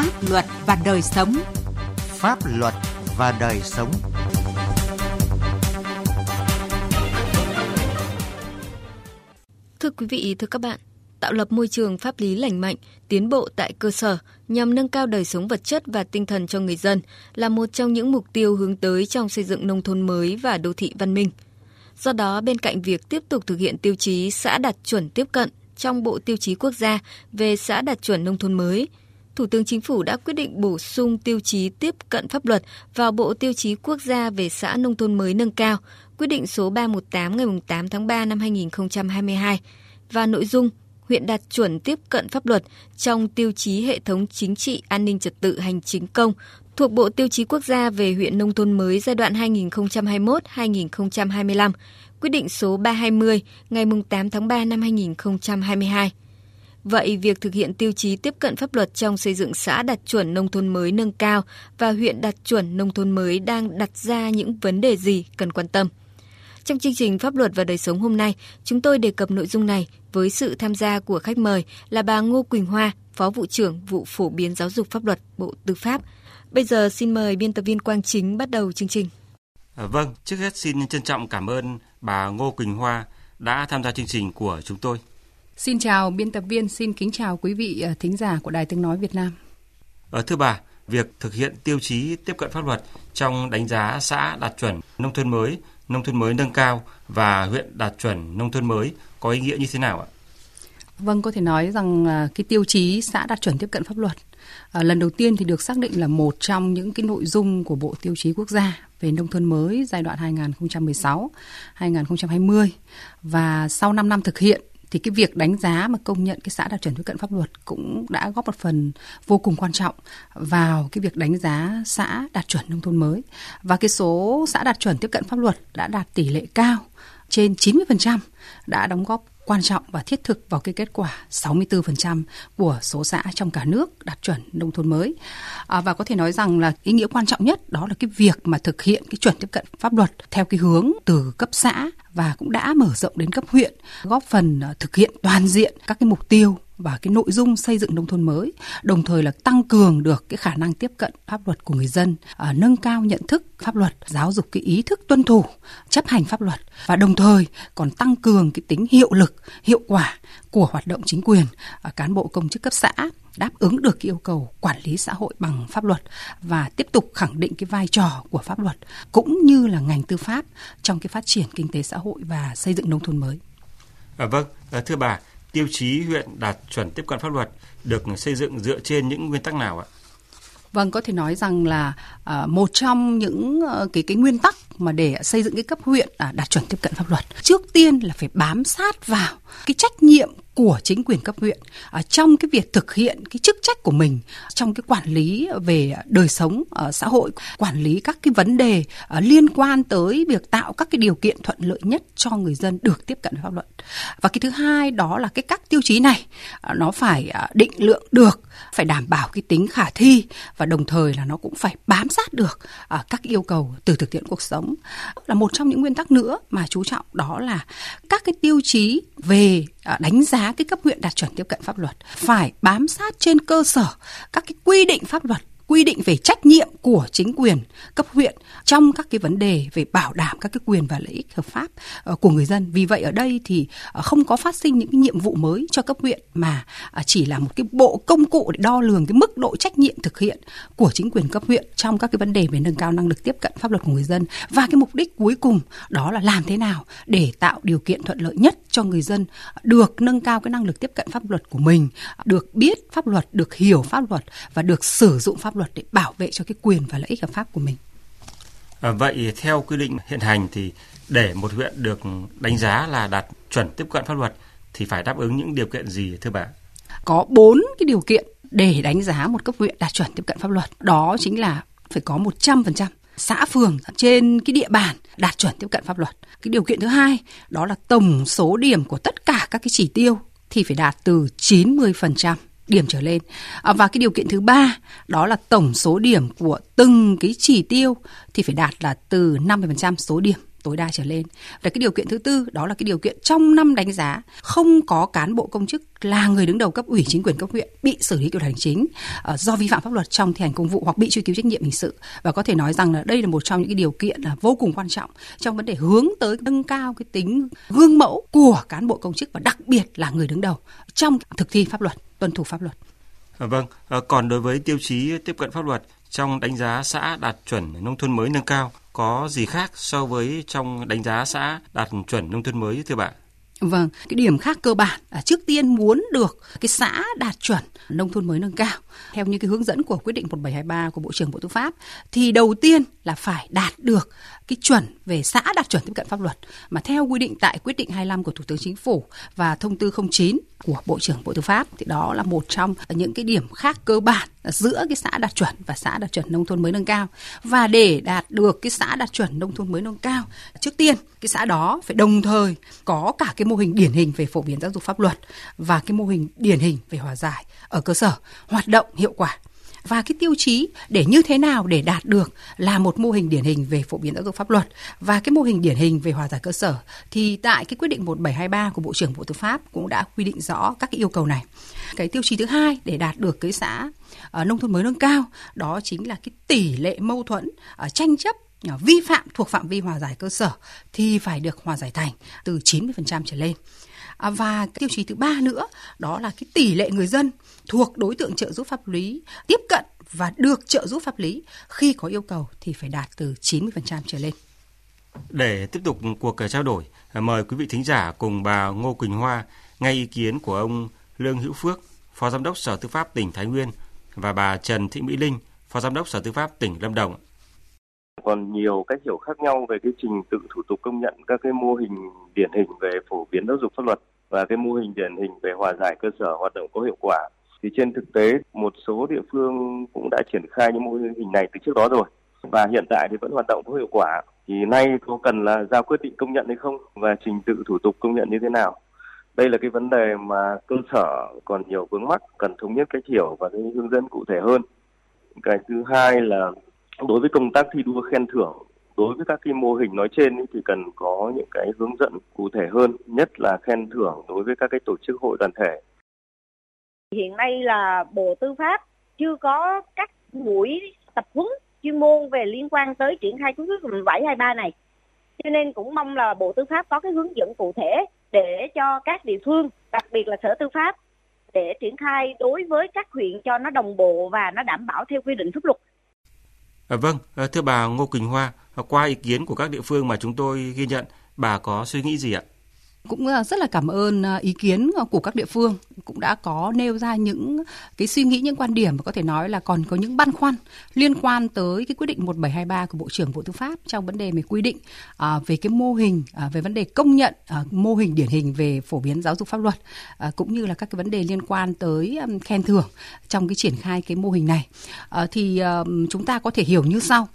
pháp luật và đời sống. Pháp luật và đời sống. Thưa quý vị, thưa các bạn, tạo lập môi trường pháp lý lành mạnh, tiến bộ tại cơ sở nhằm nâng cao đời sống vật chất và tinh thần cho người dân là một trong những mục tiêu hướng tới trong xây dựng nông thôn mới và đô thị văn minh. Do đó, bên cạnh việc tiếp tục thực hiện tiêu chí xã đạt chuẩn tiếp cận trong Bộ Tiêu chí Quốc gia về xã đạt chuẩn nông thôn mới, Thủ tướng Chính phủ đã quyết định bổ sung tiêu chí tiếp cận pháp luật vào Bộ Tiêu chí Quốc gia về xã nông thôn mới nâng cao, quyết định số 318 ngày 8 tháng 3 năm 2022 và nội dung huyện đạt chuẩn tiếp cận pháp luật trong tiêu chí hệ thống chính trị an ninh trật tự hành chính công thuộc Bộ Tiêu chí Quốc gia về huyện nông thôn mới giai đoạn 2021-2025, quyết định số 320 ngày 8 tháng 3 năm 2022. Vậy việc thực hiện tiêu chí tiếp cận pháp luật trong xây dựng xã đạt chuẩn nông thôn mới nâng cao và huyện đạt chuẩn nông thôn mới đang đặt ra những vấn đề gì cần quan tâm? Trong chương trình Pháp luật và đời sống hôm nay, chúng tôi đề cập nội dung này với sự tham gia của khách mời là bà Ngô Quỳnh Hoa, Phó vụ trưởng vụ phổ biến giáo dục pháp luật Bộ Tư pháp. Bây giờ xin mời biên tập viên Quang Chính bắt đầu chương trình. À, vâng, trước hết xin trân trọng cảm ơn bà Ngô Quỳnh Hoa đã tham gia chương trình của chúng tôi. Xin chào biên tập viên, xin kính chào quý vị à, thính giả của Đài Tiếng Nói Việt Nam. À, thưa bà, việc thực hiện tiêu chí tiếp cận pháp luật trong đánh giá xã đạt chuẩn nông thôn mới nông thôn mới nâng cao và huyện đạt chuẩn nông thôn mới có ý nghĩa như thế nào ạ? Vâng, có thể nói rằng cái tiêu chí xã đạt chuẩn tiếp cận pháp luật à, lần đầu tiên thì được xác định là một trong những cái nội dung của Bộ Tiêu chí Quốc gia về nông thôn mới giai đoạn 2016-2020 và sau 5 năm thực hiện thì cái việc đánh giá mà công nhận cái xã đạt chuẩn tiếp cận pháp luật cũng đã góp một phần vô cùng quan trọng vào cái việc đánh giá xã đạt chuẩn nông thôn mới. Và cái số xã đạt chuẩn tiếp cận pháp luật đã đạt tỷ lệ cao, trên 90% đã đóng góp quan trọng và thiết thực vào cái kết quả 64% của số xã trong cả nước đạt chuẩn nông thôn mới. À, và có thể nói rằng là ý nghĩa quan trọng nhất đó là cái việc mà thực hiện cái chuẩn tiếp cận pháp luật theo cái hướng từ cấp xã và cũng đã mở rộng đến cấp huyện, góp phần à, thực hiện toàn diện các cái mục tiêu và cái nội dung xây dựng nông thôn mới, đồng thời là tăng cường được cái khả năng tiếp cận pháp luật của người dân, à, nâng cao nhận thức pháp luật, giáo dục cái ý thức tuân thủ, chấp hành pháp luật và đồng thời còn tăng cường cái tính hiệu lực, hiệu quả của hoạt động chính quyền, à, cán bộ công chức cấp xã đáp ứng được cái yêu cầu quản lý xã hội bằng pháp luật và tiếp tục khẳng định cái vai trò của pháp luật cũng như là ngành tư pháp trong cái phát triển kinh tế xã hội và xây dựng nông thôn mới. À, vâng, à, thưa bà, tiêu chí huyện đạt chuẩn tiếp cận pháp luật được xây dựng dựa trên những nguyên tắc nào ạ? Vâng, có thể nói rằng là à, một trong những ờ, cái cái nguyên tắc mà để xây dựng cái cấp huyện à, đạt chuẩn tiếp cận pháp luật, trước tiên là phải bám sát vào cái trách nhiệm của chính quyền cấp huyện à, trong cái việc thực hiện cái chức trách của mình trong cái quản lý về đời sống à, xã hội, quản lý các cái vấn đề à, liên quan tới việc tạo các cái điều kiện thuận lợi nhất cho người dân được tiếp cận pháp luật. Và cái thứ hai đó là cái các tiêu chí này à, nó phải à, định lượng được, phải đảm bảo cái tính khả thi và đồng thời là nó cũng phải bám sát được à, các yêu cầu từ thực tiễn cuộc sống. Là một trong những nguyên tắc nữa mà chú trọng đó là các cái tiêu chí về À, đánh giá cái cấp huyện đạt chuẩn tiếp cận pháp luật, phải bám sát trên cơ sở các cái quy định pháp luật quy định về trách nhiệm của chính quyền cấp huyện trong các cái vấn đề về bảo đảm các cái quyền và lợi ích hợp pháp ờ, của người dân. Vì vậy ở đây thì ờ, không có phát sinh những cái nhiệm vụ mới cho cấp huyện mà ờ, chỉ là một cái bộ công cụ để đo lường cái mức độ trách nhiệm thực hiện của chính quyền cấp huyện trong các cái vấn đề về nâng cao năng lực tiếp cận pháp luật của người dân và cái mục đích cuối cùng đó là làm thế nào để tạo điều kiện thuận lợi nhất cho người dân được nâng cao cái năng lực tiếp cận pháp luật của mình, được biết pháp luật, được hiểu pháp luật và được sử dụng pháp luật luật để bảo vệ cho cái quyền và lợi ích hợp pháp của mình. À, vậy theo quy định hiện hành thì để một huyện được đánh giá là đạt chuẩn tiếp cận pháp luật thì phải đáp ứng những điều kiện gì thưa bà? Có bốn cái điều kiện để đánh giá một cấp huyện đạt chuẩn tiếp cận pháp luật. Đó chính là phải có 100% xã phường trên cái địa bàn đạt chuẩn tiếp cận pháp luật. Cái điều kiện thứ hai đó là tổng số điểm của tất cả các cái chỉ tiêu thì phải đạt từ 90% điểm trở lên. À, và cái điều kiện thứ ba đó là tổng số điểm của từng cái chỉ tiêu thì phải đạt là từ 50% số điểm tối đa trở lên. Và cái điều kiện thứ tư đó là cái điều kiện trong năm đánh giá không có cán bộ công chức là người đứng đầu cấp ủy chính quyền cấp huyện bị xử lý kỷ luật hành chính uh, do vi phạm pháp luật trong thi hành công vụ hoặc bị truy cứu trách nhiệm hình sự và có thể nói rằng là đây là một trong những cái điều kiện là vô cùng quan trọng trong vấn đề hướng tới nâng cao cái tính gương mẫu của cán bộ công chức và đặc biệt là người đứng đầu trong thực thi pháp luật tuân thủ pháp luật. Vâng, ờ, còn đối với tiêu chí tiếp cận pháp luật trong đánh giá xã đạt chuẩn nông thôn mới nâng cao có gì khác so với trong đánh giá xã đạt chuẩn nông thôn mới thưa bạn? Vâng, cái điểm khác cơ bản là trước tiên muốn được cái xã đạt chuẩn nông thôn mới nâng cao theo như cái hướng dẫn của quyết định 1723 của Bộ trưởng Bộ Tư pháp thì đầu tiên là phải đạt được cái chuẩn về xã đạt chuẩn tiếp cận pháp luật mà theo quy định tại quyết định 25 của Thủ tướng Chính phủ và thông tư 09 của Bộ trưởng Bộ Tư pháp thì đó là một trong những cái điểm khác cơ bản giữa cái xã đạt chuẩn và xã đạt chuẩn nông thôn mới nâng cao. Và để đạt được cái xã đạt chuẩn nông thôn mới nâng cao, trước tiên cái xã đó phải đồng thời có cả cái mô hình điển hình về phổ biến giáo dục pháp luật và cái mô hình điển hình về hòa giải ở cơ sở hoạt động hiệu quả và cái tiêu chí để như thế nào để đạt được là một mô hình điển hình về phổ biến giáo dục pháp luật và cái mô hình điển hình về hòa giải cơ sở thì tại cái quyết định 1723 của Bộ trưởng Bộ Tư pháp cũng đã quy định rõ các cái yêu cầu này. Cái tiêu chí thứ hai để đạt được cái xã uh, nông thôn mới nâng cao đó chính là cái tỷ lệ mâu thuẫn uh, tranh chấp ờ, vi phạm thuộc phạm vi hòa giải cơ sở thì phải được hòa giải thành từ 90% trở lên. À, và tiêu chí thứ ba nữa đó là cái tỷ lệ người dân thuộc đối tượng trợ giúp pháp lý tiếp cận và được trợ giúp pháp lý khi có yêu cầu thì phải đạt từ 90% trở lên. Để tiếp tục cuộc trao đổi, mời quý vị thính giả cùng bà Ngô Quỳnh Hoa nghe ý kiến của ông Lương Hữu Phước, Phó Giám đốc Sở Tư pháp tỉnh Thái Nguyên và bà Trần Thị Mỹ Linh, Phó Giám đốc Sở Tư pháp tỉnh Lâm Đồng còn nhiều cách hiểu khác nhau về cái trình tự thủ tục công nhận các cái mô hình điển hình về phổ biến giáo dục pháp luật và cái mô hình điển hình về hòa giải cơ sở hoạt động có hiệu quả. Thì trên thực tế, một số địa phương cũng đã triển khai những mô hình này từ trước đó rồi và hiện tại thì vẫn hoạt động có hiệu quả. Thì nay có cần là ra quyết định công nhận hay không và trình tự thủ tục công nhận như thế nào? Đây là cái vấn đề mà cơ sở còn nhiều vướng mắc, cần thống nhất cách hiểu và cái hướng dẫn cụ thể hơn. Cái thứ hai là đối với công tác thi đua khen thưởng đối với các cái mô hình nói trên thì cần có những cái hướng dẫn cụ thể hơn, nhất là khen thưởng đối với các cái tổ chức hội đoàn thể. Hiện nay là bộ tư pháp chưa có các buổi tập huấn chuyên môn về liên quan tới triển khai quyết định 1723 này. Cho nên cũng mong là bộ tư pháp có cái hướng dẫn cụ thể để cho các địa phương, đặc biệt là sở tư pháp, để triển khai đối với các huyện cho nó đồng bộ và nó đảm bảo theo quy định pháp luật. À, vâng, à, thưa bà Ngô Quỳnh Hoa, à, qua ý kiến của các địa phương mà chúng tôi ghi nhận, bà có suy nghĩ gì ạ? cũng à, rất là cảm ơn ý kiến của các địa phương cũng đã có nêu ra những cái suy nghĩ những quan điểm và có thể nói là còn có những băn khoăn liên quan tới cái quyết định 1723 của Bộ trưởng Bộ Tư pháp trong vấn đề về quy định à, về cái mô hình à, về vấn đề công nhận à, mô hình điển hình về phổ biến giáo dục pháp luật à, cũng như là các cái vấn đề liên quan tới um, khen thưởng trong cái triển khai cái mô hình này. À, thì um, chúng ta có thể hiểu như sau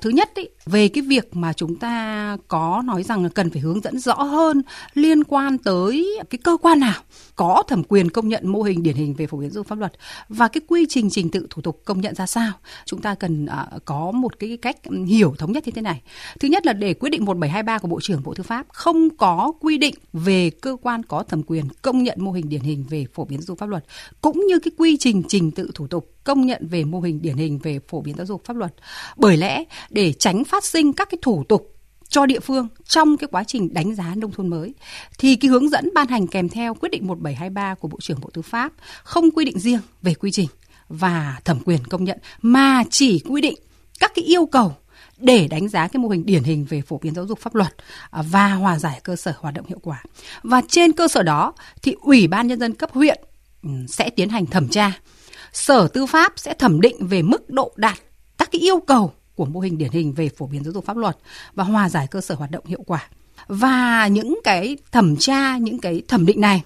thứ nhất ý, về cái việc mà chúng ta có nói rằng là cần phải hướng dẫn rõ hơn liên quan tới cái cơ quan nào có thẩm quyền công nhận mô hình điển hình về phổ biến giáo dục pháp luật và cái quy trình trình tự thủ tục công nhận ra sao. Chúng ta cần uh, có một cái cách hiểu thống nhất như thế này. Thứ nhất là để quyết định 1723 của bộ trưởng bộ tư pháp không có quy định về cơ quan có thẩm quyền công nhận mô hình điển hình về phổ biến giáo dục pháp luật cũng như cái quy trình trình tự thủ tục công nhận về mô hình điển hình về phổ biến giáo dục pháp luật bởi lẽ, để tránh phát sinh các cái thủ tục cho địa phương trong cái quá trình đánh giá nông thôn mới, thì cái hướng dẫn ban hành kèm theo quyết định 1723 của Bộ trưởng Bộ Tư pháp không quy định riêng về quy trình và thẩm quyền công nhận, mà chỉ quy định các cái yêu cầu để đánh giá cái mô hình điển hình về phổ biến giáo dục pháp luật và hòa giải cơ sở hoạt động hiệu quả. Và trên cơ sở đó, thì Ủy ban nhân dân cấp huyện ừ, sẽ tiến hành thẩm tra. Sở Tư pháp sẽ thẩm định về mức độ đạt các cái yêu cầu của mô hình điển hình về phổ biến giáo dục pháp luật và hòa giải cơ sở hoạt động hiệu quả. Và những cái thẩm tra, những cái thẩm định này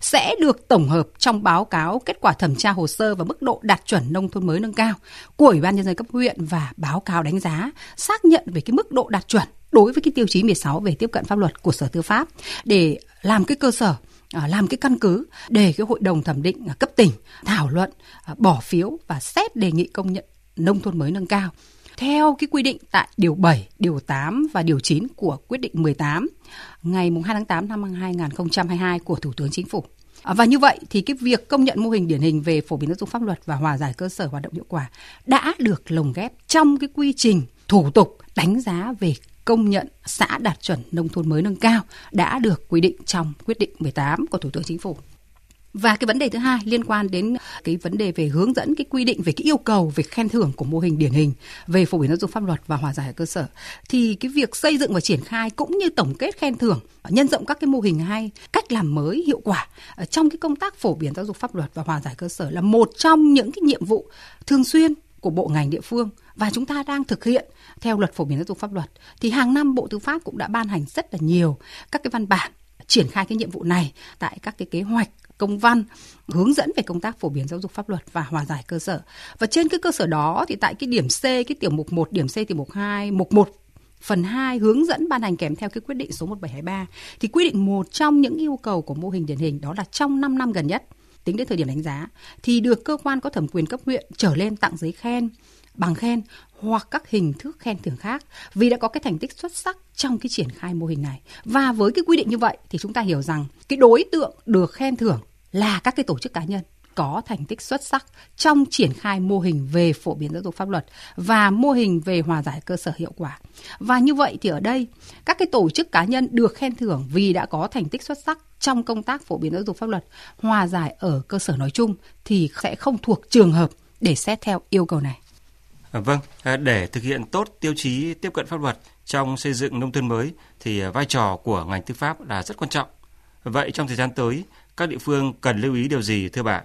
sẽ được tổng hợp trong báo cáo kết quả thẩm tra hồ sơ và mức độ đạt chuẩn nông thôn mới nâng cao của Ủy ban nhân dân cấp huyện và báo cáo đánh giá xác nhận về cái mức độ đạt chuẩn đối với cái tiêu chí 16 về tiếp cận pháp luật của Sở Tư pháp để làm cái cơ sở À, làm cái căn cứ để cái hội đồng thẩm định à, cấp tỉnh thảo luận à, bỏ phiếu và xét đề nghị công nhận nông thôn mới nâng cao theo cái quy định tại điều 7, điều 8 và điều 9 của quyết định 18 ngày 2 tháng 8 năm 2022 của Thủ tướng Chính phủ. Và như vậy thì cái việc công nhận mô hình điển hình về phổ biến giáo dục pháp luật và hòa giải cơ sở hoạt động hiệu quả đã được lồng ghép trong cái quy trình thủ tục đánh giá về công nhận xã đạt chuẩn nông thôn mới nâng cao đã được quy định trong quyết định 18 của Thủ tướng Chính phủ. Và cái vấn đề thứ hai liên quan đến cái vấn đề về hướng dẫn cái quy định về cái yêu cầu về khen thưởng của mô hình điển hình về phổ biến giáo dục pháp luật và hòa giải ở cơ sở, thì cái việc xây dựng và triển khai cũng như tổng kết khen thưởng, nhân rộng các cái mô hình hay cách làm mới hiệu quả ờ, trong cái công tác phổ biến giáo dục pháp luật và hòa giải cơ sở là một trong những cái nhiệm vụ thường xuyên của bộ ngành địa phương và chúng ta đang thực hiện theo luật phổ biến giáo dục pháp luật thì hàng năm Bộ Tư pháp cũng đã ban hành rất là nhiều các cái văn bản triển khai cái nhiệm vụ này tại các cái kế hoạch công văn hướng dẫn về công tác phổ biến giáo dục pháp luật và hòa giải cơ sở. Và trên cái cơ sở đó thì tại cái điểm C, cái tiểu mục 1, điểm C tiểu mục 2, mục 1 phần 2 hướng dẫn ban hành kèm theo cái quyết định số 1723 thì quy định một trong những yêu cầu của mô hình điển hình đó là trong 5 năm gần nhất tính đến thời điểm đánh giá, thì được cơ quan có thẩm quyền cấp huyện trở lên tặng giấy khen, bằng khen hoặc các hình thức khen thưởng khác vì đã có cái thành tích xuất sắc trong cái triển khai mô hình này. Và với cái quy định như vậy thì chúng ta hiểu rằng cái đối tượng được khen thưởng là các cái tổ chức cá nhân có thành tích xuất sắc trong triển khai mô hình về phổ biến giáo dục pháp luật và mô hình về hòa giải cơ sở hiệu quả. Và như vậy thì ở đây các cái tổ chức cá nhân được khen thưởng vì đã có thành tích xuất sắc trong công tác phổ biến giáo dục pháp luật, hòa giải ở cơ sở nói chung thì sẽ không thuộc trường hợp để xét theo yêu cầu này. À, vâng, à, để thực hiện tốt tiêu chí tiếp cận pháp luật trong xây dựng nông thôn mới thì à, vai trò của ngành tư pháp là rất quan trọng. Vậy trong thời gian tới, các địa phương cần lưu ý điều gì thưa bà?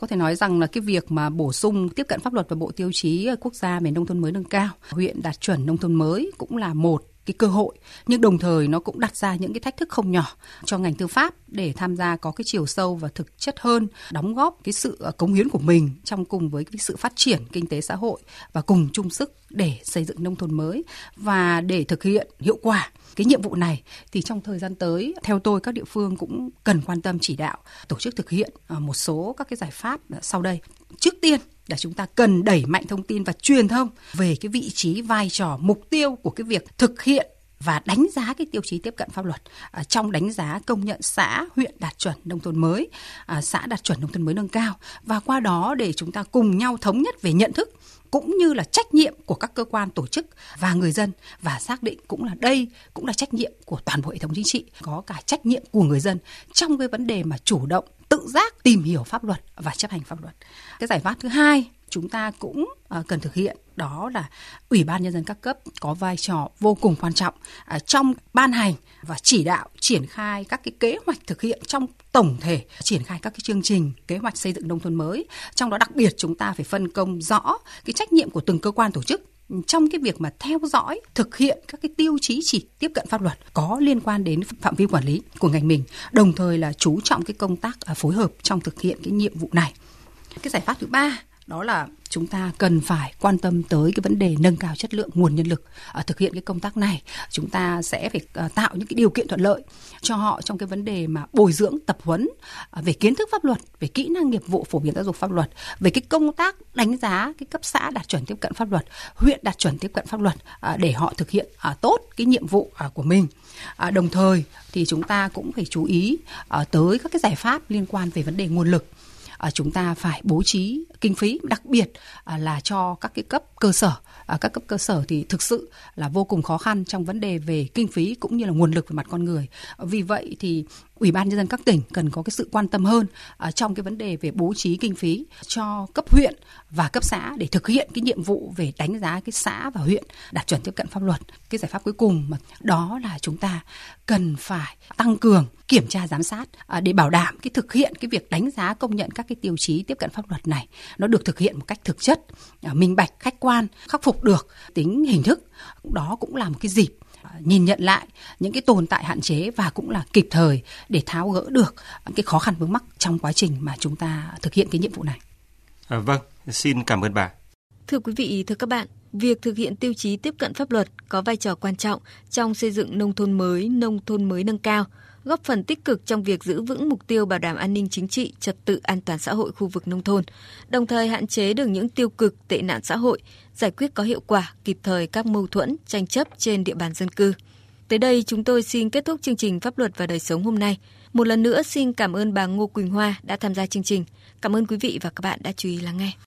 Có thể nói rằng là cái việc mà bổ sung tiếp cận pháp luật và bộ tiêu chí ờ, quốc gia về nông thôn mới nâng cao, huyện đạt chuẩn nông thôn mới cũng là một cái cơ hội nhưng đồng thời nó cũng đặt ra những cái thách thức không nhỏ cho ngành tư pháp để tham gia có cái chiều sâu và thực chất hơn đóng góp cái sự ờ, cống hiến của mình trong cùng với cái sự phát triển kinh tế xã hội và cùng chung sức để xây dựng nông thôn mới và để thực hiện hiệu quả cái nhiệm vụ này thì trong thời gian tới theo tôi các địa phương cũng cần quan tâm chỉ đạo tổ chức thực hiện ờ, một số các cái giải pháp ờ, sau đây. Trước tiên là chúng ta cần đẩy mạnh thông tin và truyền thông về cái vị trí vai trò mục tiêu của cái việc thực hiện và đánh giá cái tiêu chí tiếp cận pháp luật à, trong đánh giá công nhận xã huyện đạt chuẩn nông thôn mới à, xã đạt chuẩn nông thôn mới nâng cao. Và qua đó để chúng ta cùng nhau thống nhất về nhận thức cũng như là trách nhiệm của các cơ quan tổ chức và người dân. Và xác định cũng là đây cũng là trách nhiệm của toàn bộ hệ thống chính trị, có cả trách nhiệm của người dân trong cái vấn đề mà chủ động, tự giác tìm hiểu pháp luật và chấp hành pháp luật. Cái giải pháp thứ hai chúng ta cũng à, cần thực hiện, đó là ủy ban nhân dân các cấp có vai trò vô cùng quan trọng à, trong ban hành và chỉ đạo triển khai các cái kế hoạch thực hiện trong tổng thể, triển khai các cái chương trình, kế hoạch xây dựng nông thôn mới. Trong đó đặc biệt chúng ta phải phân công rõ cái trách nhiệm của từng cơ quan tổ chức trong cái việc mà theo dõi, thực hiện các cái tiêu chí chỉ tiếp cận pháp luật có liên quan đến phạm vi quản lý của ngành mình, đồng thời là chú trọng cái công tác à, phối hợp trong thực hiện cái nhiệm vụ này. Cái giải pháp thứ ba đó là chúng ta cần phải quan tâm tới cái vấn đề nâng cao chất lượng nguồn nhân lực. À, thực hiện cái công tác này chúng ta sẽ phải à, tạo những cái điều kiện thuận lợi cho họ trong cái vấn đề mà bồi dưỡng tập huấn à, về kiến thức pháp luật về kỹ năng nghiệp vụ phổ biến giáo dục pháp luật về cái công tác đánh giá cái cấp xã đạt chuẩn tiếp cận pháp luật huyện đạt chuẩn tiếp cận pháp luật à, để họ thực hiện à, tốt cái nhiệm vụ à, của mình. À, đồng thời thì chúng ta cũng phải chú ý à, tới các cái giải pháp liên quan về vấn đề nguồn lực. À, chúng ta phải bố trí kinh phí đặc biệt à, là cho các cái cấp cơ sở. À, các cấp cơ sở thì thực sự là vô cùng khó khăn trong vấn đề về kinh phí cũng như là nguồn lực về mặt con người. Vì vậy thì Ủy ban nhân dân các tỉnh cần có cái sự quan tâm hơn à, trong cái vấn đề về bố trí kinh phí cho cấp huyện và cấp xã để thực hiện cái nhiệm vụ về đánh giá cái xã và huyện đạt chuẩn tiếp cận pháp luật. Cái giải pháp cuối cùng mà đó là chúng ta cần phải tăng cường kiểm tra giám sát à, để bảo đảm cái thực hiện cái việc đánh giá công nhận các cái tiêu chí tiếp cận pháp luật này nó được thực hiện một cách thực chất, à, minh bạch, khách quan, khắc phục được tính hình thức. Đó cũng là một cái dịp nhìn nhận lại những cái tồn tại hạn chế và cũng là kịp thời để tháo gỡ được cái khó khăn vướng mắc trong quá trình mà chúng ta thực hiện cái nhiệm vụ này. À, vâng, xin cảm ơn bà. Thưa quý vị, thưa các bạn, việc thực hiện tiêu chí tiếp cận pháp luật có vai trò quan trọng trong xây dựng nông thôn mới, nông thôn mới nâng cao góp phần tích cực trong việc giữ vững mục tiêu bảo đảm an ninh chính trị, trật tự an toàn xã hội khu vực nông thôn, đồng thời hạn chế được những tiêu cực tệ nạn xã hội, giải quyết có hiệu quả kịp thời các mâu thuẫn, tranh chấp trên địa bàn dân cư. Tới đây chúng tôi xin kết thúc chương trình Pháp luật và đời sống hôm nay. Một lần nữa xin cảm ơn bà Ngô Quỳnh Hoa đã tham gia chương trình. Cảm ơn quý vị và các bạn đã chú ý lắng nghe.